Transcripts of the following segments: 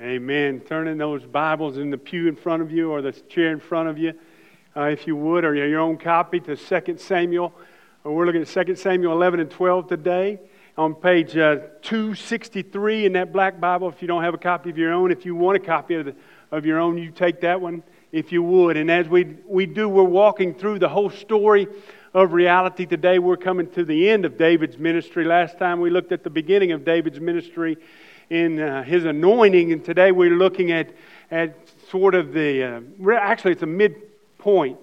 Amen. Turning those Bibles in the pew in front of you or the chair in front of you, uh, if you would, or your own copy to 2 Samuel. Uh, we're looking at 2 Samuel 11 and 12 today on page uh, 263 in that black Bible. If you don't have a copy of your own, if you want a copy of, the, of your own, you take that one if you would. And as we, we do, we're walking through the whole story of reality today. We're coming to the end of David's ministry. Last time we looked at the beginning of David's ministry in uh, his anointing, and today we're looking at, at sort of the, uh, actually, it's a midpoint,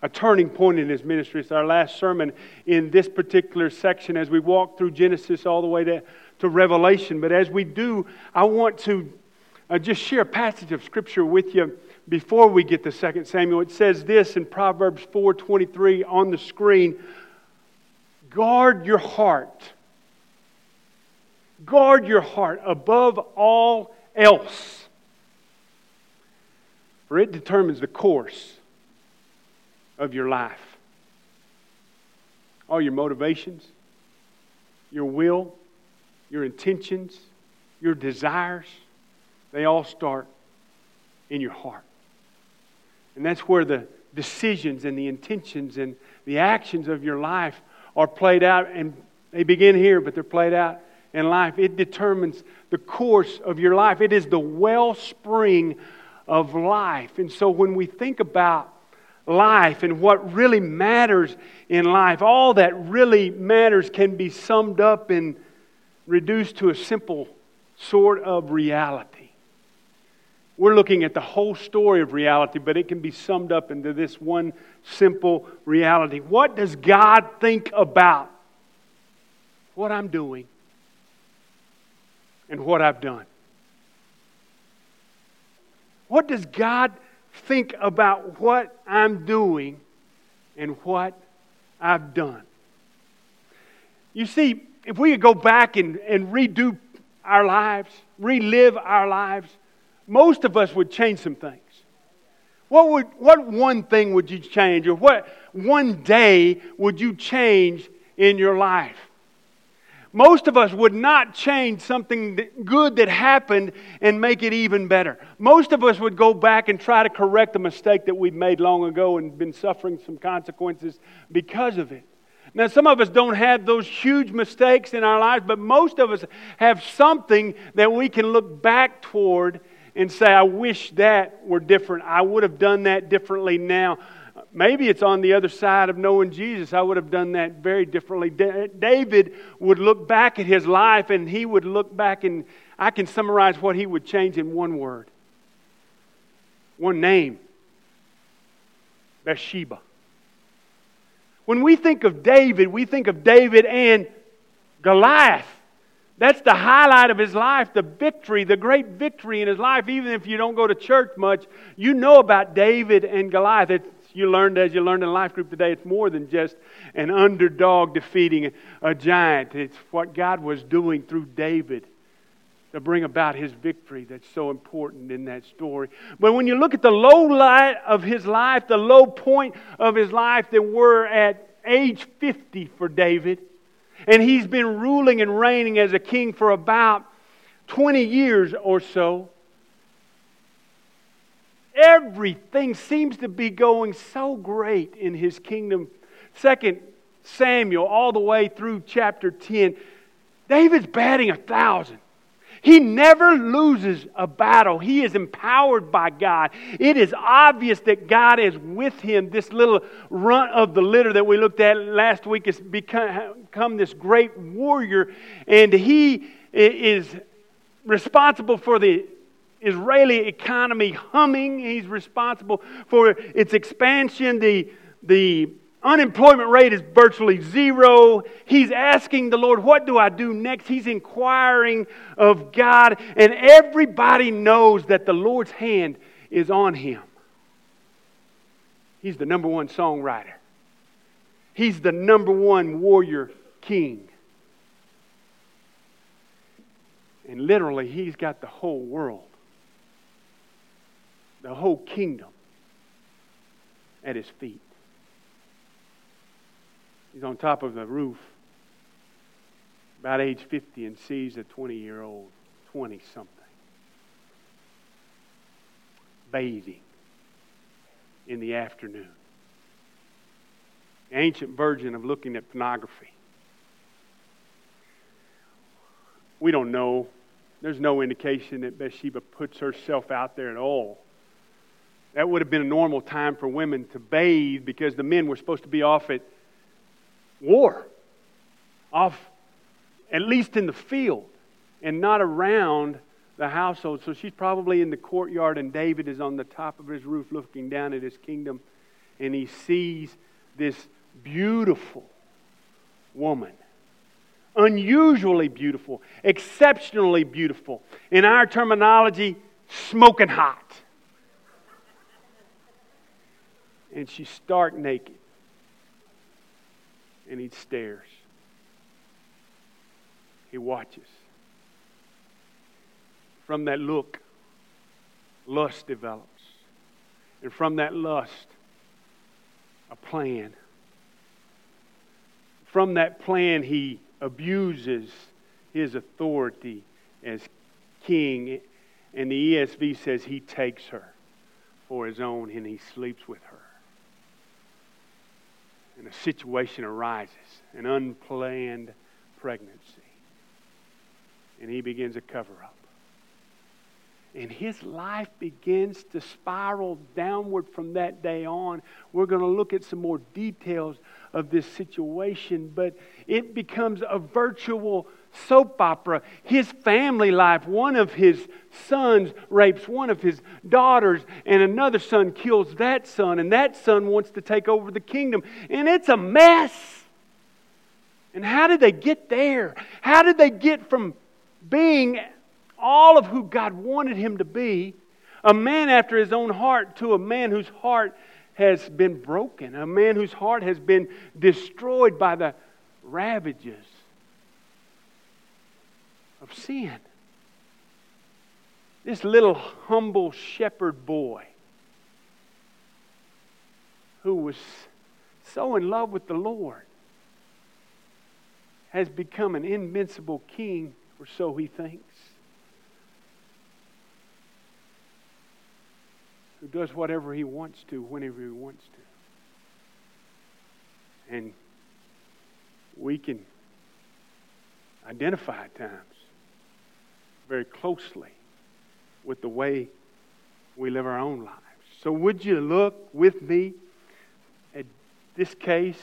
a turning point in his ministry. It's our last sermon in this particular section as we walk through Genesis all the way to, to Revelation. But as we do, I want to uh, just share a passage of Scripture with you before we get to 2 Samuel. It says this in Proverbs 4.23 on the screen, Guard your heart Guard your heart above all else, for it determines the course of your life. All your motivations, your will, your intentions, your desires, they all start in your heart. And that's where the decisions and the intentions and the actions of your life are played out. And they begin here, but they're played out in life. It determines the course of your life, it is the wellspring of life. And so when we think about life and what really matters in life, all that really matters can be summed up and reduced to a simple sort of reality. We're looking at the whole story of reality, but it can be summed up into this one simple reality. What does God think about what I'm doing and what I've done? What does God think about what I'm doing and what I've done? You see, if we could go back and, and redo our lives, relive our lives, most of us would change some things. What, would, what one thing would you change, or what one day would you change in your life? Most of us would not change something good that happened and make it even better. Most of us would go back and try to correct a mistake that we'd made long ago and been suffering some consequences because of it. Now, some of us don't have those huge mistakes in our lives, but most of us have something that we can look back toward and say, I wish that were different. I would have done that differently now. Maybe it's on the other side of knowing Jesus. I would have done that very differently. David would look back at his life and he would look back and I can summarize what he would change in one word, one name Bathsheba. When we think of David, we think of David and Goliath. That's the highlight of his life, the victory, the great victory in his life. Even if you don't go to church much, you know about David and Goliath. It's you learned as you learned in life group today, it's more than just an underdog defeating a giant. It's what God was doing through David to bring about his victory that's so important in that story. But when you look at the low light of his life, the low point of his life, that we're at age 50 for David. And he's been ruling and reigning as a king for about 20 years or so. Everything seems to be going so great in his kingdom. Second Samuel, all the way through chapter 10, David's batting a thousand. He never loses a battle. He is empowered by God. It is obvious that God is with him. This little runt of the litter that we looked at last week has become this great warrior, and he is responsible for the Israeli economy humming. He's responsible for its expansion. The, the unemployment rate is virtually zero. He's asking the Lord, What do I do next? He's inquiring of God, and everybody knows that the Lord's hand is on him. He's the number one songwriter, he's the number one warrior king. And literally, he's got the whole world the whole kingdom at his feet. He's on top of the roof, about age 50, and sees a 20 year old, 20 something, bathing in the afternoon. Ancient version of looking at pornography. We don't know. There's no indication that Bathsheba puts herself out there at all. That would have been a normal time for women to bathe because the men were supposed to be off at war, off at least in the field, and not around the household. So she's probably in the courtyard, and David is on the top of his roof looking down at his kingdom, and he sees this beautiful woman. Unusually beautiful, exceptionally beautiful. In our terminology, smoking hot. And she's stark naked. And he stares. He watches. From that look, lust develops. And from that lust, a plan. From that plan, he abuses his authority as king. And the ESV says he takes her for his own and he sleeps with her. And a situation arises an unplanned pregnancy. And he begins a cover up and his life begins to spiral downward from that day on. We're going to look at some more details of this situation, but it becomes a virtual soap opera. His family life, one of his sons rapes one of his daughters, and another son kills that son, and that son wants to take over the kingdom. And it's a mess. And how did they get there? How did they get from being all of who God wanted him to be, a man after his own heart, to a man whose heart has been broken, a man whose heart has been destroyed by the ravages of sin. This little humble shepherd boy who was so in love with the Lord has become an invincible king, or so he thinks. Who does whatever he wants to whenever he wants to. And we can identify at times very closely with the way we live our own lives. So, would you look with me at this case,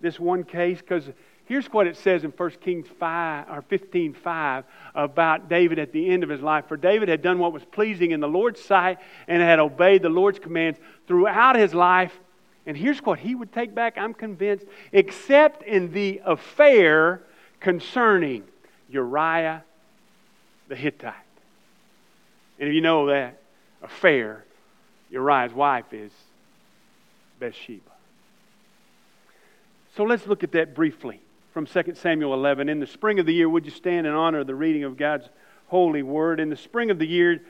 this one case? Because Here's what it says in 1 Kings 5 or 15 5 about David at the end of his life. For David had done what was pleasing in the Lord's sight and had obeyed the Lord's commands throughout his life. And here's what he would take back, I'm convinced, except in the affair concerning Uriah the Hittite. And if you know that affair, Uriah's wife is Bathsheba. So let's look at that briefly from 2 Samuel 11. In the spring of the year, would you stand in honor of the reading of God's holy word? In the spring of the year,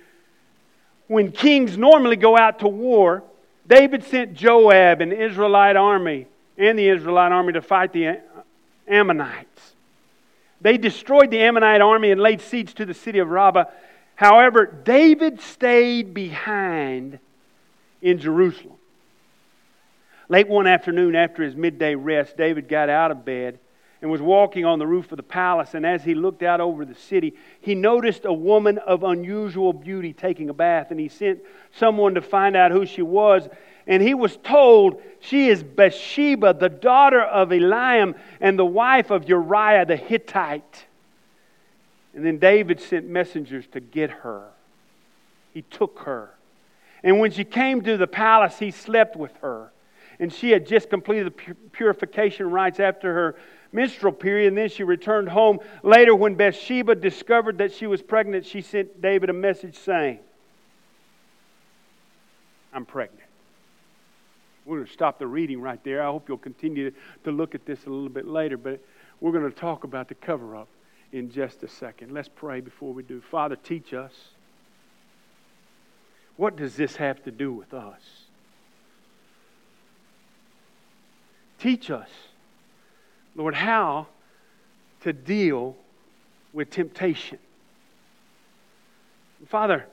when kings normally go out to war, David sent Joab and Israelite army and the Israelite army to fight the Ammonites. They destroyed the Ammonite army and laid siege to the city of Rabbah. However, David stayed behind in Jerusalem. Late one afternoon, after his midday rest, David got out of bed and was walking on the roof of the palace. And as he looked out over the city, he noticed a woman of unusual beauty taking a bath. And he sent someone to find out who she was. And he was told she is Bathsheba, the daughter of Eliam and the wife of Uriah the Hittite. And then David sent messengers to get her. He took her. And when she came to the palace, he slept with her. And she had just completed the purification rites after her menstrual period, and then she returned home. Later, when Bathsheba discovered that she was pregnant, she sent David a message saying, I'm pregnant. We're going to stop the reading right there. I hope you'll continue to look at this a little bit later, but we're going to talk about the cover up in just a second. Let's pray before we do. Father, teach us. What does this have to do with us? Teach us, Lord, how to deal with temptation. Father,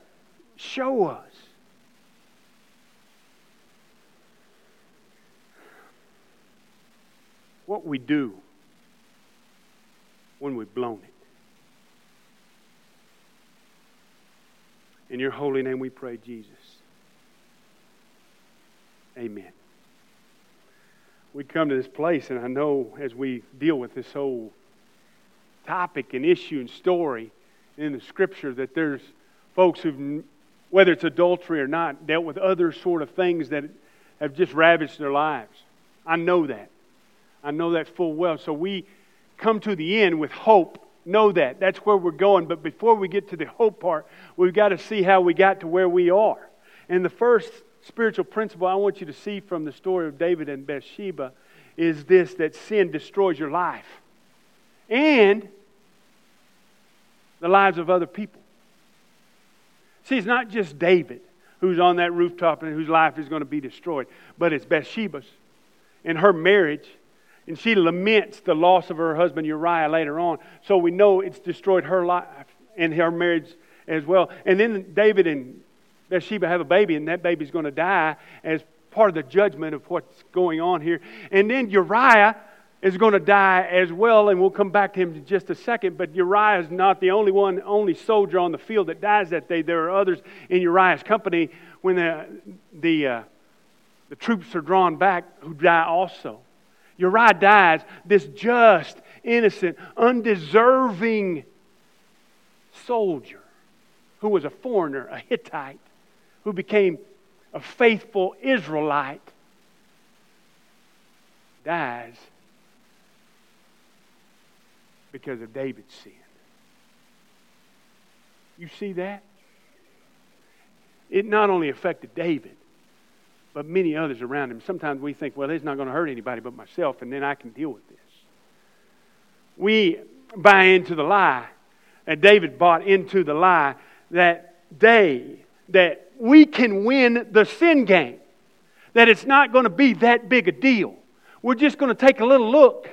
show us. What we do when we've blown it. In your holy name we pray, Jesus. Amen. We come to this place, and I know as we deal with this whole topic and issue and story in the scripture that there's folks who've, whether it's adultery or not, dealt with other sort of things that have just ravaged their lives. I know that. I know that full well. So we come to the end with hope. Know that. That's where we're going. But before we get to the hope part, we've got to see how we got to where we are. And the first spiritual principle I want you to see from the story of David and Bathsheba is this that sin destroys your life and the lives of other people. See, it's not just David who's on that rooftop and whose life is going to be destroyed, but it's Bathsheba's and her marriage. And she laments the loss of her husband Uriah later on. So we know it's destroyed her life and her marriage as well. And then David and Bathsheba have a baby, and that baby's going to die as part of the judgment of what's going on here. And then Uriah is going to die as well, and we'll come back to him in just a second. But Uriah is not the only one, only soldier on the field that dies that day. There are others in Uriah's company when the, the, uh, the troops are drawn back who die also. Uriah dies, this just, innocent, undeserving soldier who was a foreigner, a Hittite, who became a faithful Israelite, dies because of David's sin. You see that? It not only affected David, but many others around him. Sometimes we think, well, it's not going to hurt anybody but myself, and then I can deal with this. We buy into the lie, and David bought into the lie that they, that we can win the sin game. That it's not going to be that big a deal. We're just going to take a little look.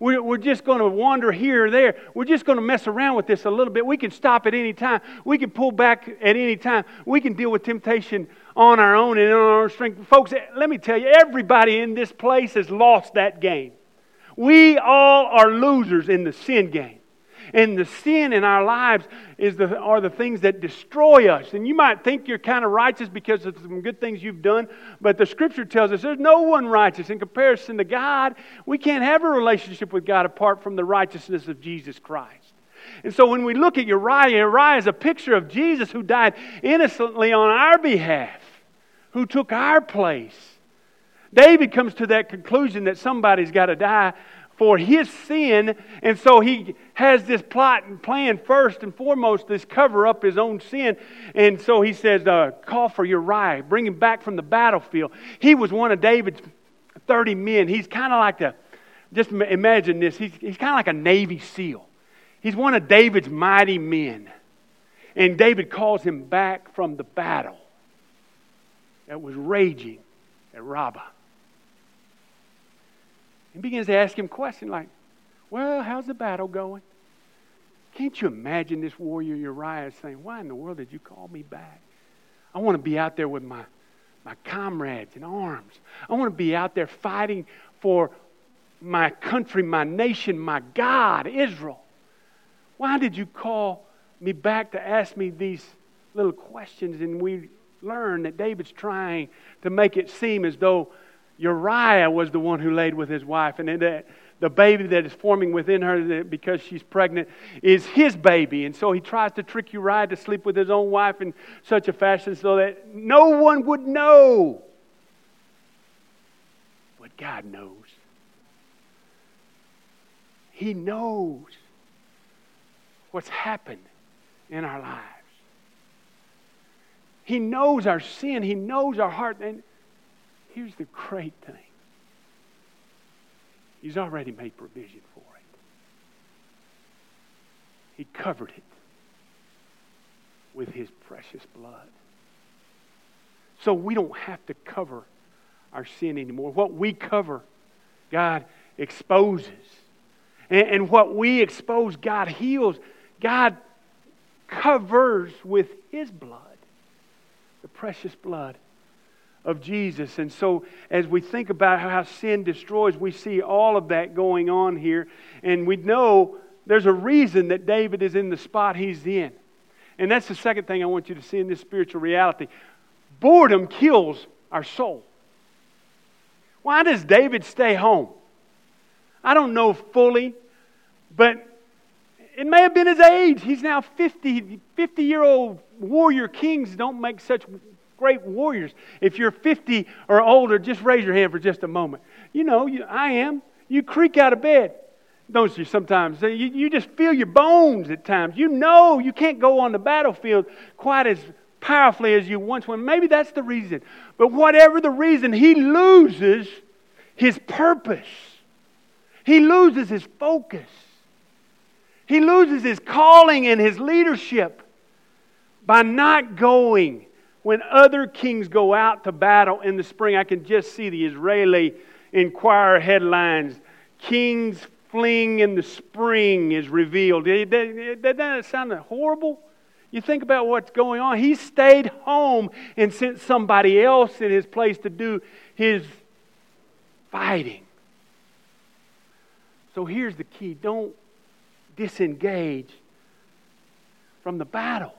We're, just going to wander here or there. We're just going to mess around with this a little bit. We can stop at any time. We can pull back at any time. We can deal with temptation on our own and on our own strength. Folks, let me tell you, everybody in this place has lost that game. We all are losers in the sin game. And the sin in our lives is the, are the things that destroy us. And you might think you're kind of righteous because of some good things you've done, but the scripture tells us there's no one righteous in comparison to God. We can't have a relationship with God apart from the righteousness of Jesus Christ. And so when we look at Uriah, Uriah is a picture of Jesus who died innocently on our behalf, who took our place. David comes to that conclusion that somebody's got to die for his sin. And so he has this plot and plan first and foremost, this cover up his own sin. And so he says, uh, Call for Uriah, bring him back from the battlefield. He was one of David's 30 men. He's kind of like the, just imagine this, he's, he's kind of like a Navy SEAL. He's one of David's mighty men. And David calls him back from the battle that was raging at Rabbah and begins to ask him questions like, Well, how's the battle going? Can't you imagine this warrior Uriah saying, Why in the world did you call me back? I want to be out there with my, my comrades in arms. I want to be out there fighting for my country, my nation, my God, Israel. Why did you call me back to ask me these little questions? And we learn that David's trying to make it seem as though Uriah was the one who laid with his wife, and that the baby that is forming within her because she's pregnant is his baby. And so he tries to trick Uriah to sleep with his own wife in such a fashion so that no one would know. But God knows. He knows what's happened in our lives. He knows our sin. He knows our heart. And Here's the great thing He's already made provision for it, He covered it with His precious blood. So we don't have to cover our sin anymore. What we cover, God exposes. And, and, what we expose, God heals. God covers with His blood, the precious blood of Jesus. And so, as we think about how sin destroys, we see all of that going on here. And we know there's a reason that David is in the spot he's in. And that's the second thing I want you to see in this spiritual reality. Boredom kills our soul. Why does David stay home? I don't know fully, but it may have been his age. He's now 50. 50 year old warrior kings don't make such great warriors. If you're 50 or older, just raise your hand for just a moment. You know, you, I am. You creak out of bed, don't you, sometimes? You, you just feel your bones at times. You know you can't go on the battlefield quite as powerfully as you once were. Maybe that's the reason. But whatever the reason, he loses his purpose, he loses his focus. He loses his calling and his leadership by not going when other kings go out to battle in the spring. I can just see the Israeli Inquirer headlines Kings fling in the spring is revealed. Doesn't that sound horrible? You think about what's going on. He stayed home and sent somebody else in his place to do his fighting. So here's the key don't disengage from the battle.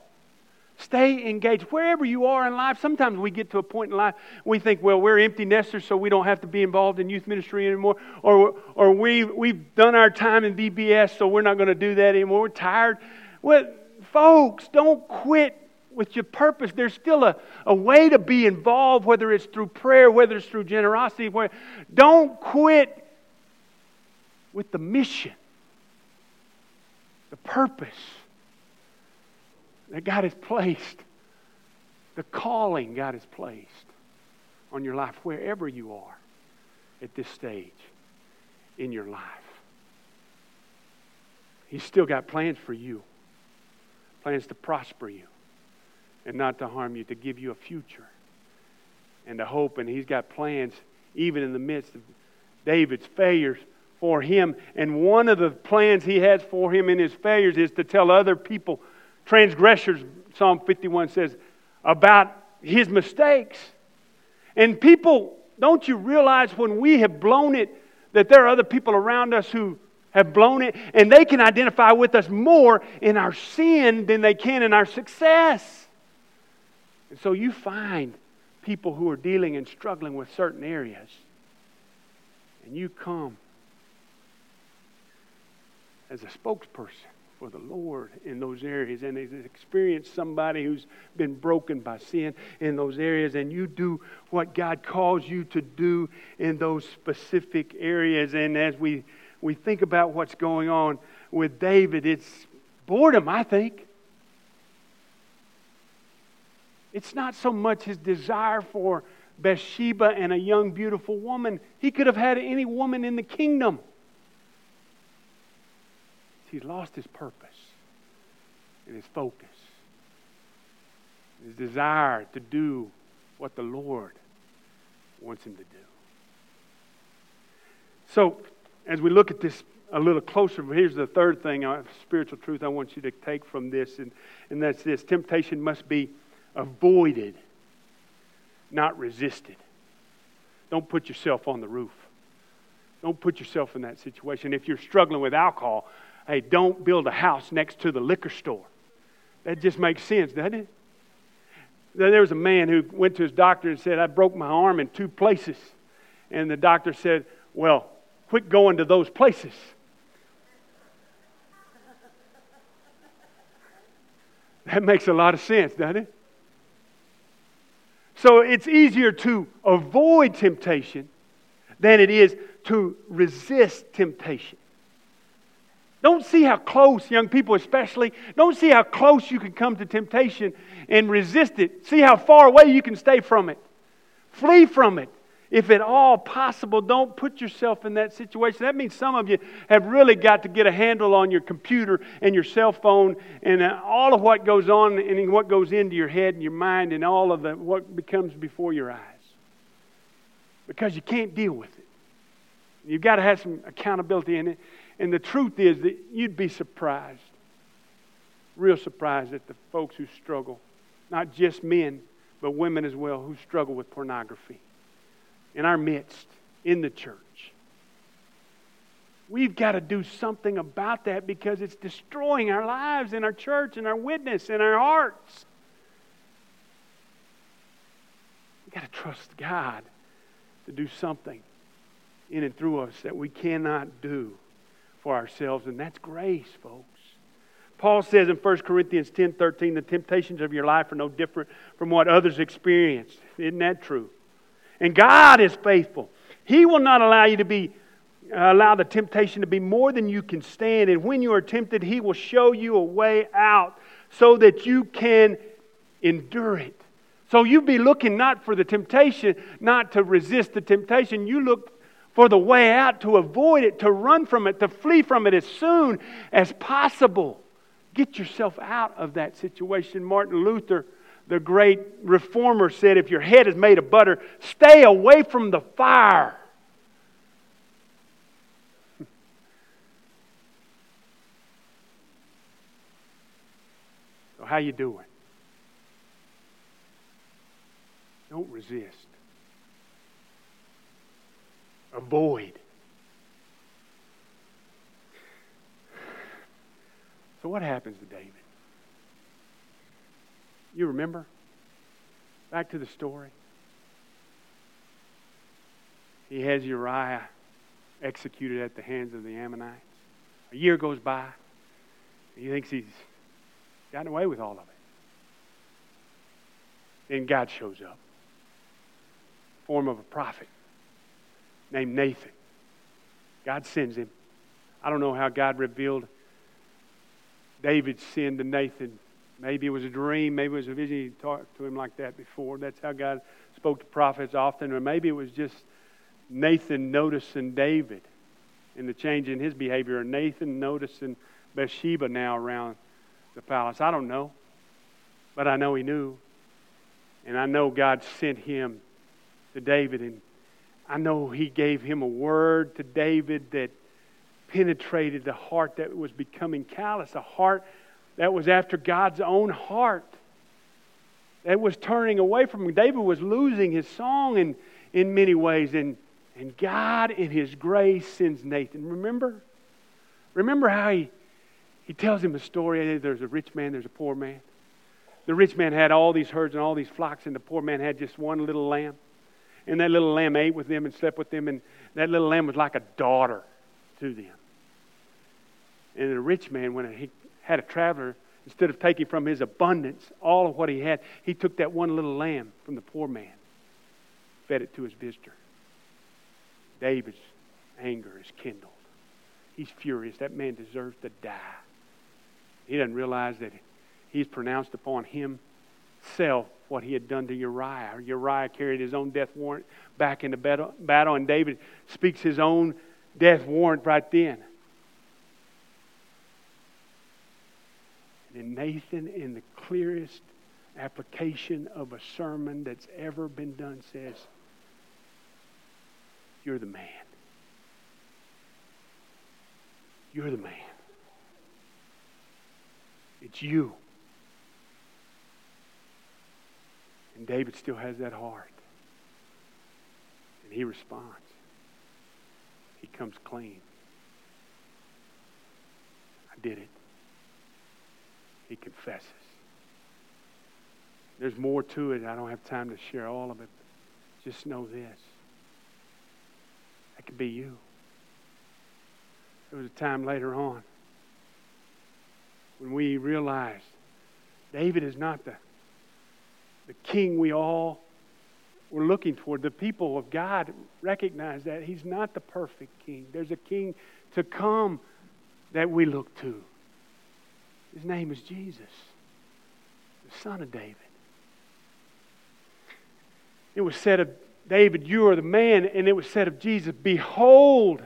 Stay engaged. Wherever you are in life, sometimes we get to a point in life we think, well, we're empty nesters, so we don't have to be involved in youth ministry anymore. Or, or we, we've done our time in VBS, so we're not going to do that anymore. We're tired. Well, folks, don't quit with your purpose. There's still a, a way to be involved, whether it's through prayer, whether it's through generosity. Where, don't quit with the mission the purpose that God has placed, the calling God has placed on your life, wherever you are at this stage in your life. He's still got plans for you, plans to prosper you and not to harm you, to give you a future and a hope. And He's got plans even in the midst of David's failures for him. And one of the plans he has for him in his failures is to tell other people, transgressors, Psalm 51 says, about his mistakes. And people, don't you realize when we have blown it, that there are other people around us who have blown it, and they can identify with us more in our sin than they can in our success. And so you find people who are dealing and struggling with certain areas, and you come as a spokesperson for the Lord in those areas and has experienced somebody who's been broken by sin in those areas, and you do what God calls you to do in those specific areas. And as we, we think about what's going on with David, it's boredom, I think. It's not so much his desire for Bathsheba and a young, beautiful woman. He could have had any woman in the kingdom. He's lost his purpose and his focus, his desire to do what the Lord wants him to do. So, as we look at this a little closer, here's the third thing, uh, spiritual truth I want you to take from this, and, and that's this temptation must be avoided, not resisted. Don't put yourself on the roof. Don't put yourself in that situation. If you're struggling with alcohol, hey, don't build a house next to the liquor store. That just makes sense, doesn't it? There was a man who went to his doctor and said, I broke my arm in two places. And the doctor said, Well, quit going to those places. That makes a lot of sense, doesn't it? So it's easier to avoid temptation than it is to resist temptation. Don't see how close, young people especially, don't see how close you can come to temptation and resist it. See how far away you can stay from it. Flee from it. If at all possible, don't put yourself in that situation. That means some of you have really got to get a handle on your computer and your cell phone and uh, all of what goes on and what goes into your head and your mind and all of the, what becomes before your eyes. Because you can't deal with it. You've got to have some accountability in it. And the truth is that you'd be surprised, real surprised at the folks who struggle. Not just men, but women as well who struggle with pornography in our midst, in the church. We've got to do something about that because it's destroying our lives and our church and our witness and our hearts. We've got to trust God to do something in and through us that we cannot do for ourselves, and that's grace, folks. Paul says in 1 Corinthians 10 13, the temptations of your life are no different from what others experience. Isn't that true? And God is faithful. He will not allow you to be uh, allow the temptation to be more than you can stand. And when you are tempted, He will show you a way out so that you can endure it. So you be looking not for the temptation, not to resist the temptation. You look for the way out, to avoid it, to run from it, to flee from it as soon as possible. Get yourself out of that situation. Martin Luther, the great reformer, said if your head is made of butter, stay away from the fire. so how you doing? Don't resist. Avoid. So, what happens to David? You remember? Back to the story. He has Uriah executed at the hands of the Ammonites. A year goes by. He thinks he's gotten away with all of it. Then God shows up, form of a prophet named Nathan. God sends him. I don't know how God revealed David's sin to Nathan. Maybe it was a dream, maybe it was a vision. He talked to him like that before. That's how God spoke to prophets often. Or maybe it was just Nathan noticing David and the change in his behavior, or Nathan noticing Bathsheba now around the palace. I don't know. But I know he knew. And I know God sent him to David. And I know he gave him a word to David that penetrated the heart that was becoming callous, a heart that was after God's own heart, that was turning away from him. David was losing his song in, in many ways, and, and God, in his grace, sends Nathan. Remember? Remember how he, he tells him a story there's a rich man, there's a poor man. The rich man had all these herds and all these flocks, and the poor man had just one little lamb. And that little lamb ate with them and slept with them, and that little lamb was like a daughter to them. And the rich man, when he had a traveler, instead of taking from his abundance all of what he had, he took that one little lamb from the poor man, fed it to his visitor. David's anger is kindled. He's furious. That man deserves to die. He doesn't realize that he's pronounced upon himself what he had done to Uriah. Uriah carried his own death warrant back into battle, and David speaks his own death warrant right then. And Nathan, in the clearest application of a sermon that's ever been done, says, You're the man. You're the man. It's you. And David still has that heart. And he responds. He comes clean. I did it he confesses. There's more to it. I don't have time to share all of it. Just know this. That could be you. There was a time later on when we realized David is not the, the king we all were looking toward. The people of God recognize that he's not the perfect king. There's a king to come that we look to. His name is Jesus, the son of David. It was said of David, You are the man, and it was said of Jesus, Behold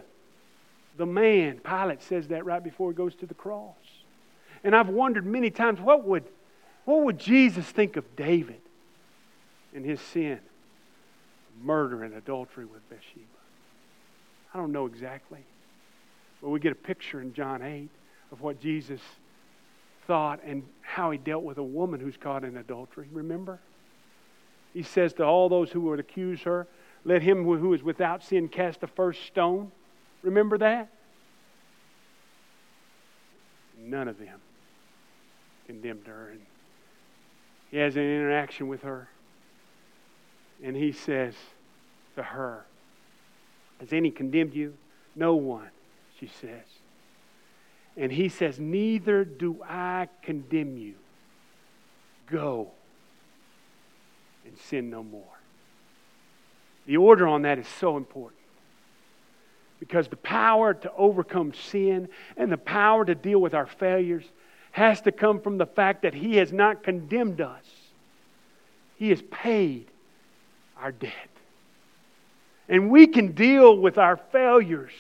the man. Pilate says that right before he goes to the cross. And I've wondered many times what would, what would Jesus think of David and his sin? Murder and adultery with Bathsheba. I don't know exactly. But we get a picture in John 8 of what Jesus thought and how he dealt with a woman who's caught in adultery. Remember? He says to all those who would accuse her, Let him who is without sin cast the first stone. Remember that? None of them condemned her. And he has an interaction with her. And he says to her, Has any condemned you? No one, she says. And he says, Neither do I condemn you. Go and sin no more. The order on that is so important. Because the power to overcome sin and the power to deal with our failures has to come from the fact that He has not condemned us, He has paid our debt. And we can deal with our failures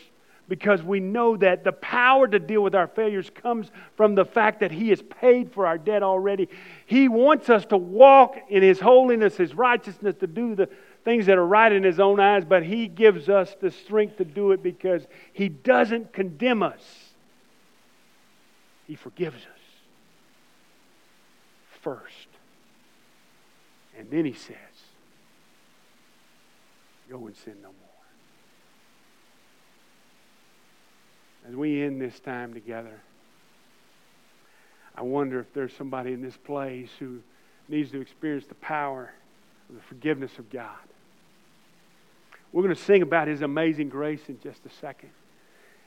because we know that the power to deal with our failures comes from the fact that He has paid for our debt already. He wants us to walk in His holiness, His righteousness, to do the things that are right in His own eyes, but He gives us the strength to do it because He doesn't condemn us, He forgives us first. And then He says, Go and sin no more. As we end this time together, I wonder if there's somebody in this place who needs to experience the power of the forgiveness of God. We're going to sing about His amazing grace in just a second.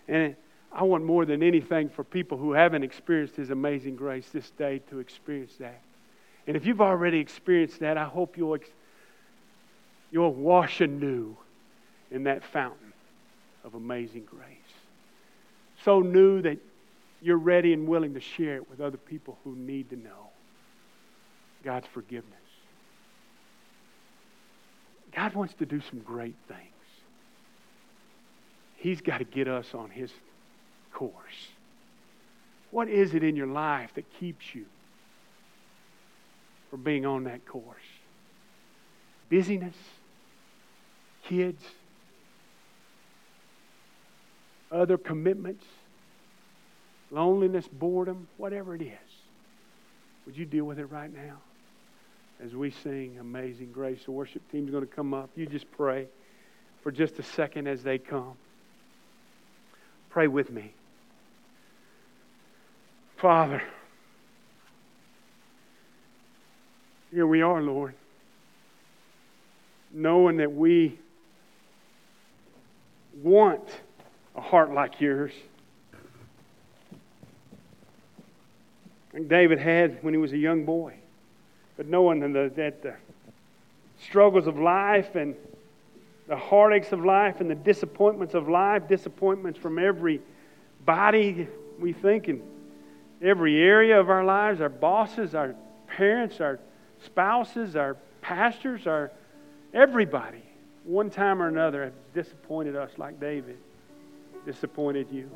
And I want more than anything for people who haven't experienced His amazing grace this day to experience that. And if you've already experienced that, I hope you'll, you'll washed anew in that fountain of amazing grace so new that you're ready and willing to share it with other people who need to know God's forgiveness. God wants to do some great things. He's got to get us on His course. What is it in your life that keeps you from being on that course? Busyness? Kids? other commitments, loneliness, boredom, whatever it is. Would you deal with it right now? As we sing Amazing Grace, the worship team's going to come up. You just pray for just a second as they come. Pray with me. Father, here we are, Lord, knowing that we want a heart like yours. Like David had when he was a young boy. But knowing that the struggles of life and the heartaches of life and the disappointments of life, disappointments from every body, we think, in every area of our lives, our bosses, our parents, our spouses, our pastors, our everybody, one time or another, have disappointed us like David disappointed you?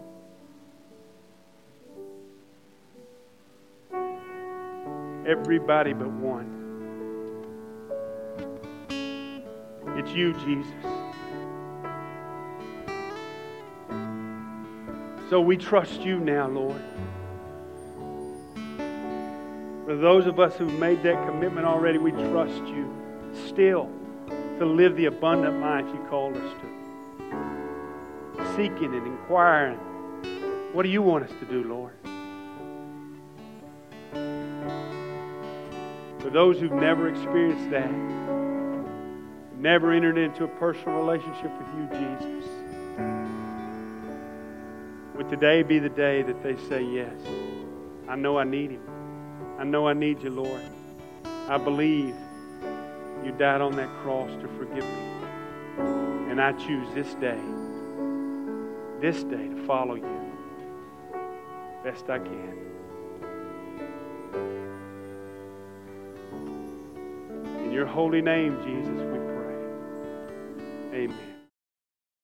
Everybody but one. It's you, Jesus. So we trust you now, Lord. For those of us who've made that commitment already, we trust you still to live the abundant life you called us to seeking and inquiring. What do you want us to do, Lord? For those who've never experienced that, never entered into a personal relationship with you, Jesus, would today be the day that they say, Yes, I know I need Him. I know I need you, Lord. I believe you died on that cross to forgive me. And I choose this day this day to follow you best I can. In your holy name, Jesus, we pray. Amen.